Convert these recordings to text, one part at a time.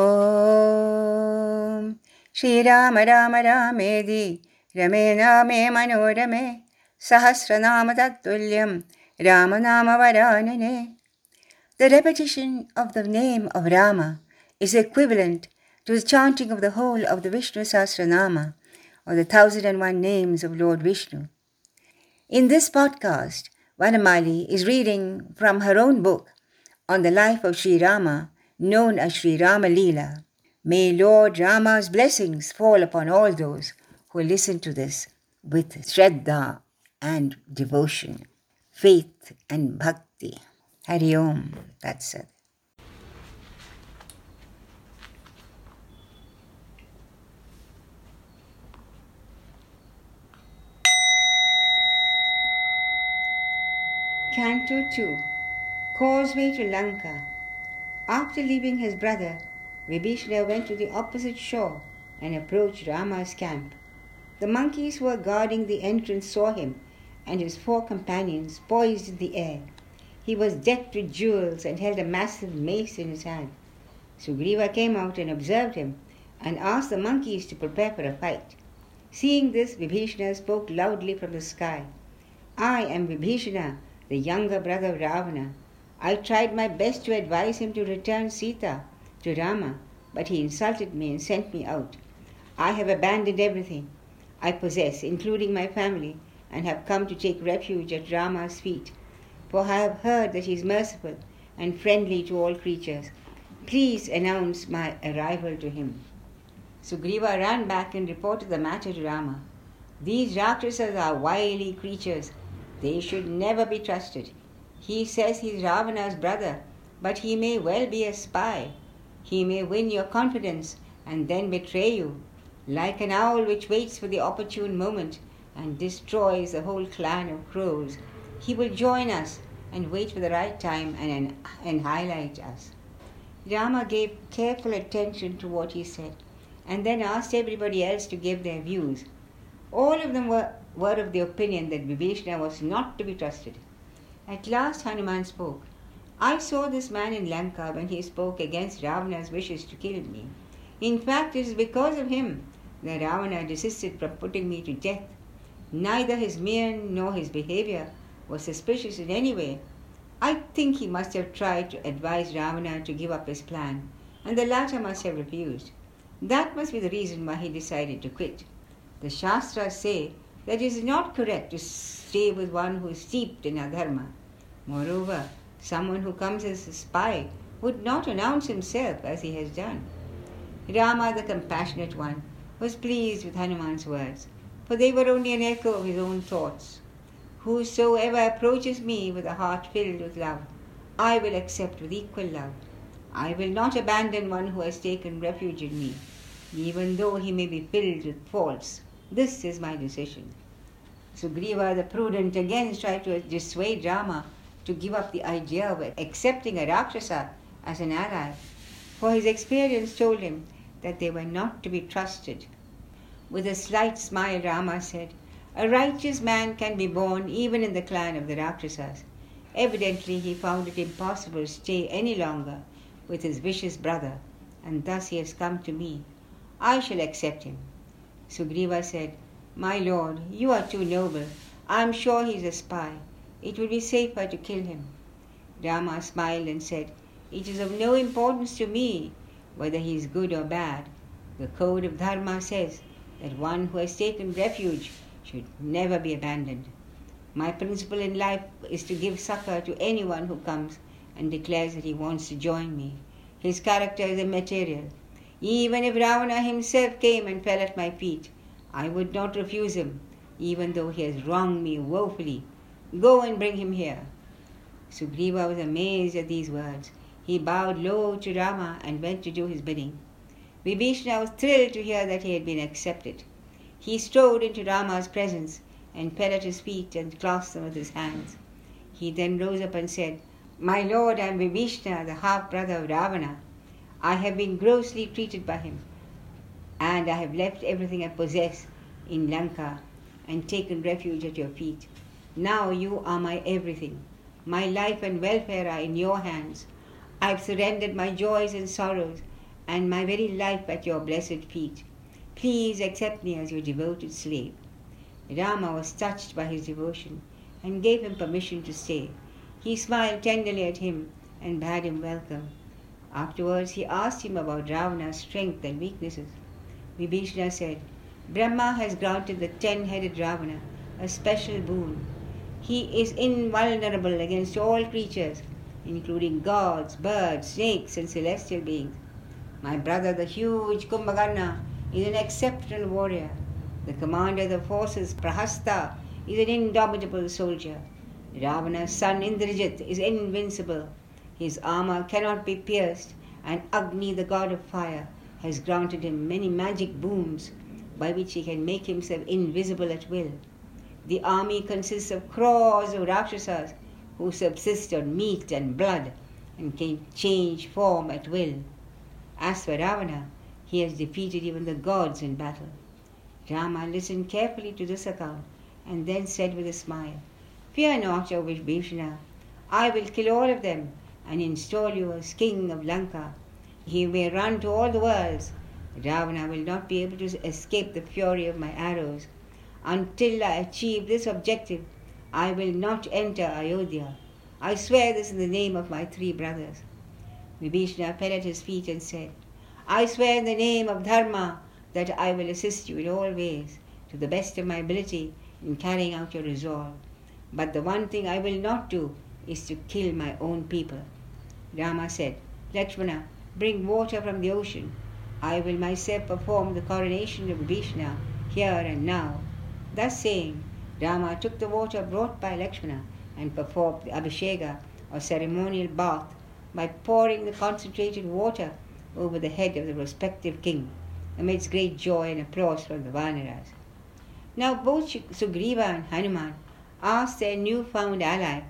ഓം. ശ്രീരാമ രാമ രാമേതി രമേ രാമേ മനോരമേ. സഹസ്രനാമ തത്തുല്യം രാമനാമ വരാനനെ. The repetition of the name of Rama is equivalent to the chanting of the whole of the Vishnu Sahasranama or the thousand and one names of Lord Vishnu. In this podcast, Vanamali is reading from her own book on the life of Sri Rama known as Sri Rama Leela. May Lord Rama's blessings fall upon all those who listen to this with Shraddha and devotion, faith and bhakti. Hari Om. That's it. Canto 2 Causeway to Lanka. After leaving his brother, Vibhishana went to the opposite shore and approached Rama's camp. The monkeys who were guarding the entrance saw him and his four companions poised in the air. He was decked with jewels and held a massive mace in his hand. Sugriva came out and observed him and asked the monkeys to prepare for a fight. Seeing this, Vibhishana spoke loudly from the sky. I am Vibhishana, the younger brother of Ravana. I tried my best to advise him to return Sita to Rama, but he insulted me and sent me out. I have abandoned everything I possess, including my family, and have come to take refuge at Rama's feet. For I have heard that he is merciful and friendly to all creatures. Please announce my arrival to him. Sugriva ran back and reported the matter to Rama. These Rakshasas are wily creatures they should never be trusted. He says he is Ravana's brother, but he may well be a spy. He may win your confidence and then betray you, like an owl which waits for the opportune moment and destroys the whole clan of crows. He will join us and wait for the right time and, and highlight us. Rama gave careful attention to what he said and then asked everybody else to give their views. All of them were were of the opinion that Vibhishana was not to be trusted. At last Hanuman spoke. I saw this man in Lanka when he spoke against Ravana's wishes to kill me. In fact, it is because of him that Ravana desisted from putting me to death. Neither his mien nor his behavior was suspicious in any way. I think he must have tried to advise Ravana to give up his plan, and the latter must have refused. That must be the reason why he decided to quit. The Shastras say that is not correct to stay with one who is steeped in adharma. Moreover, someone who comes as a spy would not announce himself as he has done. Rama, the compassionate one, was pleased with Hanuman's words, for they were only an echo of his own thoughts. Whosoever approaches me with a heart filled with love, I will accept with equal love. I will not abandon one who has taken refuge in me, even though he may be filled with faults this is my decision. Sugriva the prudent again tried to dissuade Rama to give up the idea of accepting a Rakshasa as an ally, for his experience told him that they were not to be trusted. With a slight smile, Rama said, A righteous man can be born even in the clan of the Rakshasas. Evidently, he found it impossible to stay any longer with his vicious brother, and thus he has come to me. I shall accept him. Sugriva said, My lord, you are too noble. I am sure he is a spy. It will be safer to kill him. Rama smiled and said, It is of no importance to me whether he is good or bad. The code of Dharma says that one who has taken refuge should never be abandoned. My principle in life is to give succor to anyone who comes and declares that he wants to join me. His character is immaterial. Even if Ravana himself came and fell at my feet, I would not refuse him, even though he has wronged me woefully. Go and bring him here. Sugriva was amazed at these words. He bowed low to Rama and went to do his bidding. Vibhishana was thrilled to hear that he had been accepted. He strode into Rama's presence and fell at his feet and clasped them with his hands. He then rose up and said, My lord, I am Vibhishana, the half brother of Ravana. I have been grossly treated by him, and I have left everything I possess in Lanka and taken refuge at your feet. Now you are my everything. My life and welfare are in your hands. I have surrendered my joys and sorrows and my very life at your blessed feet. Please accept me as your devoted slave. Rama was touched by his devotion and gave him permission to stay. He smiled tenderly at him and bade him welcome. Afterwards, he asked him about Ravana's strength and weaknesses. Vibhishana said, Brahma has granted the ten headed Ravana a special boon. He is invulnerable against all creatures, including gods, birds, snakes, and celestial beings. My brother, the huge Kumbhakarna, is an exceptional warrior. The commander of the forces, Prahasta, is an indomitable soldier. Ravana's son Indrajit is invincible. His armor cannot be pierced, and Agni, the god of fire, has granted him many magic boons by which he can make himself invisible at will. The army consists of crores of Rakshasas who subsist on meat and blood and can change form at will. As for Ravana, he has defeated even the gods in battle. Rama listened carefully to this account and then said with a smile, Fear not, O Vibhishana, I will kill all of them and install you as king of Lanka. He may run to all the worlds. Ravana will not be able to escape the fury of my arrows until I achieve this objective, I will not enter Ayodhya. I swear this in the name of my three brothers. Vibhishana fell at his feet and said, I swear in the name of Dharma that I will assist you in all ways, to the best of my ability, in carrying out your resolve. But the one thing I will not do is to kill my own people. Rama said, Lakshmana, bring water from the ocean. I will myself perform the coronation of Vibhishana here and now. Thus saying, Rama took the water brought by Lakshmana and performed the Abhisheka or ceremonial bath by pouring the concentrated water over the head of the respective king, amidst great joy and applause from the Vanaras. Now both Sugriva and Hanuman asked their new-found ally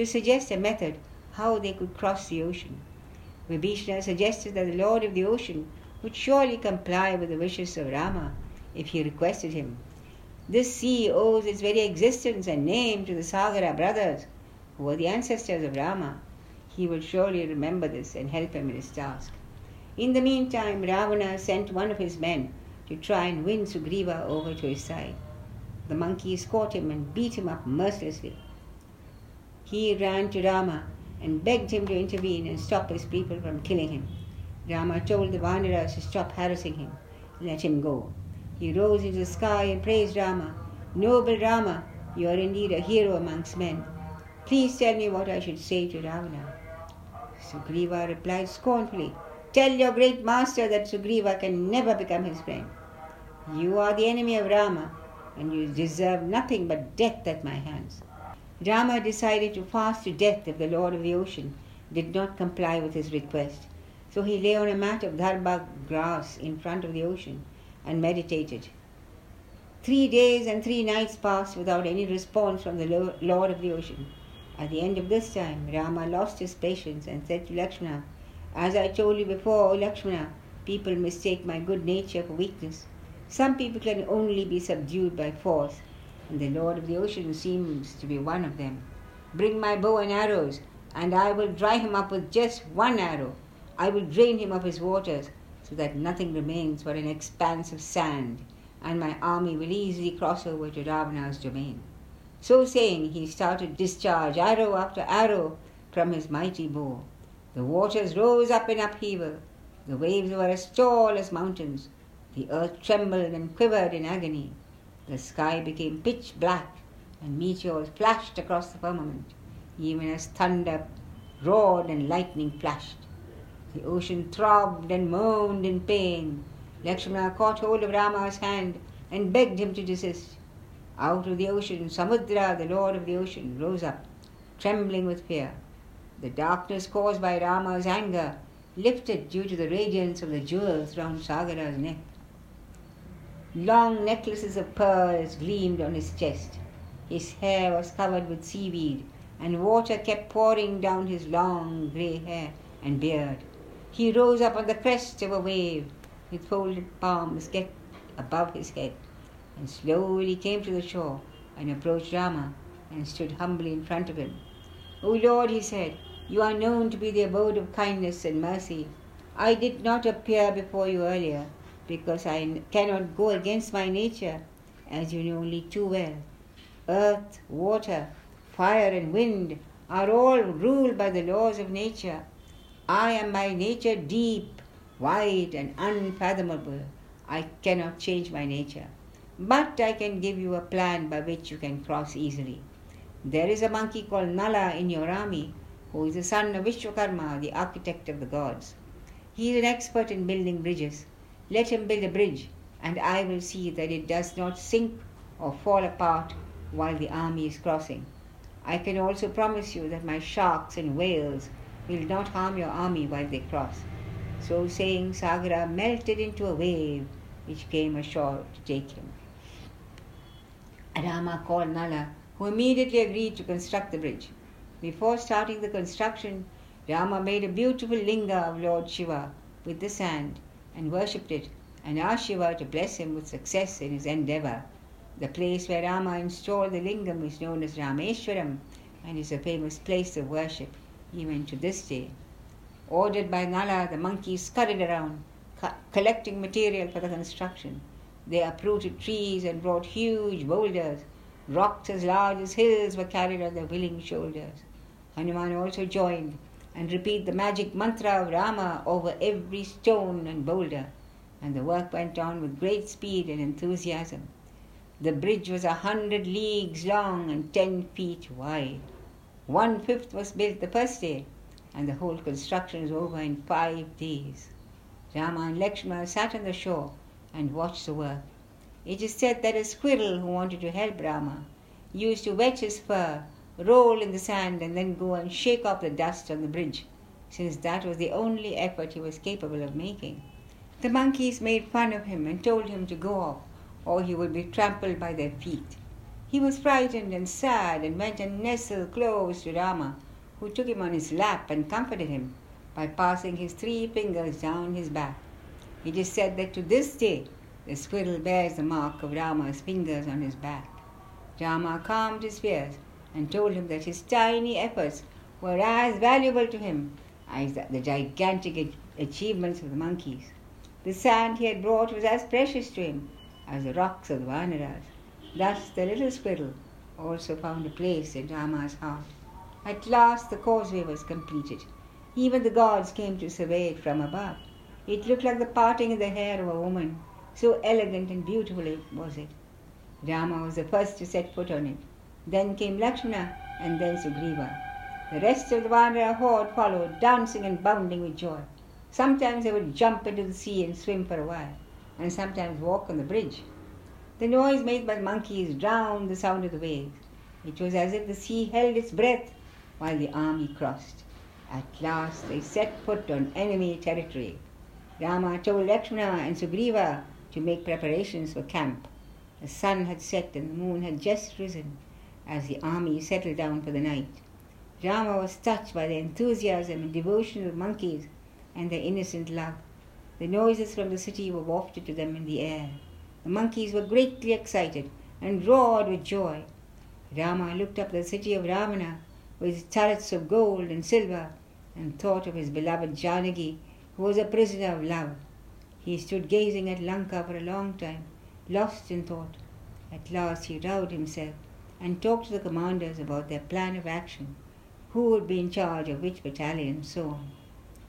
to suggest a method how they could cross the ocean. Vibhishana suggested that the Lord of the ocean would surely comply with the wishes of Rama if he requested him. This sea owes its very existence and name to the Sagara brothers, who were the ancestors of Rama. He will surely remember this and help him in his task. In the meantime, Ravana sent one of his men to try and win Sugriva over to his side. The monkeys caught him and beat him up mercilessly. He ran to Rama and begged him to intervene and stop his people from killing him. Rama told the Vanaras to stop harassing him, let him go. He rose into the sky and praised Rama. Noble Rama, you are indeed a hero amongst men. Please tell me what I should say to Ravana. Sugriva replied scornfully, Tell your great master that Sugriva can never become his friend. You are the enemy of Rama, and you deserve nothing but death at my hands. Rama decided to fast to death if the Lord of the ocean did not comply with his request. So he lay on a mat of darbha grass in front of the ocean and meditated. Three days and three nights passed without any response from the Lord of the ocean. At the end of this time, Rama lost his patience and said to Lakshmana, As I told you before, O Lakshmana, people mistake my good nature for weakness. Some people can only be subdued by force, and the Lord of the ocean seems to be one of them. Bring my bow and arrows, and I will dry him up with just one arrow. I will drain him of his waters so that nothing remains but an expanse of sand, and my army will easily cross over to Ravana's domain. So saying, he started discharge arrow after arrow from his mighty bow. The waters rose up in upheaval. The waves were as tall as mountains. The earth trembled and quivered in agony. The sky became pitch black, and meteors flashed across the firmament, even as thunder roared and lightning flashed. The ocean throbbed and moaned in pain. Lakshmana caught hold of Rama's hand and begged him to desist. Out of the ocean, Samudra, the lord of the ocean, rose up, trembling with fear. The darkness caused by Rama's anger lifted due to the radiance of the jewels round Sagara's neck. Long necklaces of pearls gleamed on his chest. His hair was covered with seaweed, and water kept pouring down his long grey hair and beard. He rose up on the crest of a wave with folded palms kept above his head and slowly came to the shore and approached Rama and stood humbly in front of him. O Lord, he said, you are known to be the abode of kindness and mercy. I did not appear before you earlier because I cannot go against my nature, as you know only too well. Earth, water, fire, and wind are all ruled by the laws of nature. I am by nature deep, wide, and unfathomable. I cannot change my nature. But I can give you a plan by which you can cross easily. There is a monkey called Nala in your army, who is the son of Vishwakarma, the architect of the gods. He is an expert in building bridges. Let him build a bridge, and I will see that it does not sink or fall apart while the army is crossing. I can also promise you that my sharks and whales will not harm your army while they cross. So saying, Sagara melted into a wave which came ashore to take him. Rama called Nala, who immediately agreed to construct the bridge. Before starting the construction, Rama made a beautiful linga of Lord Shiva with the sand and worshipped it and asked Shiva to bless him with success in his endeavor. The place where Rama installed the lingam is known as Rameshwaram and is a famous place of worship even to this day. Ordered by Nala, the monkeys scurried around, co- collecting material for the construction. They uprooted trees and brought huge boulders. Rocks as large as hills were carried on their willing shoulders. Hanuman also joined and repeat the magic mantra of Rama over every stone and boulder, and the work went on with great speed and enthusiasm. The bridge was a hundred leagues long and ten feet wide. One fifth was built the first day, and the whole construction was over in five days. Rama and Lakshmana sat on the shore and watched the work. It is said that a squirrel who wanted to help Rama used to wet his fur roll in the sand, and then go and shake off the dust on the bridge, since that was the only effort he was capable of making. The monkeys made fun of him and told him to go off, or he would be trampled by their feet. He was frightened and sad and went and nestled close to Rama, who took him on his lap and comforted him by passing his three fingers down his back. It is said that to this day the squirrel bears the mark of Rama's fingers on his back. Rama calmed his fears and told him that his tiny efforts were as valuable to him as the gigantic achievements of the monkeys. The sand he had brought was as precious to him as the rocks of the Vanaras. Thus the little squirrel also found a place in Rama's heart. At last the causeway was completed. Even the gods came to survey it from above. It looked like the parting of the hair of a woman, so elegant and beautiful was it. Rama was the first to set foot on it. Then came Lakshmana and then Sugriva. The rest of the Vanara horde followed, dancing and bounding with joy. Sometimes they would jump into the sea and swim for a while, and sometimes walk on the bridge. The noise made by the monkeys drowned the sound of the waves. It was as if the sea held its breath while the army crossed. At last they set foot on enemy territory. Rama told Lakshmana and Sugriva to make preparations for camp. The sun had set and the moon had just risen as the army settled down for the night. Rama was touched by the enthusiasm and devotion of the monkeys and their innocent love. The noises from the city were wafted to them in the air. The monkeys were greatly excited and roared with joy. Rama looked up at the city of Ravana with its turrets of gold and silver and thought of his beloved Janaki, who was a prisoner of love. He stood gazing at Lanka for a long time, lost in thought. At last he roused himself and talk to the commanders about their plan of action, who would be in charge of which battalion, and so on.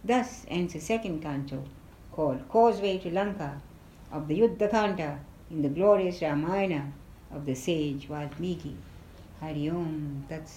Thus ends the second canto, called Causeway to Lanka, of the Yuddha Kanda in the glorious Ramayana of the sage Valmiki. Hari Om Tat.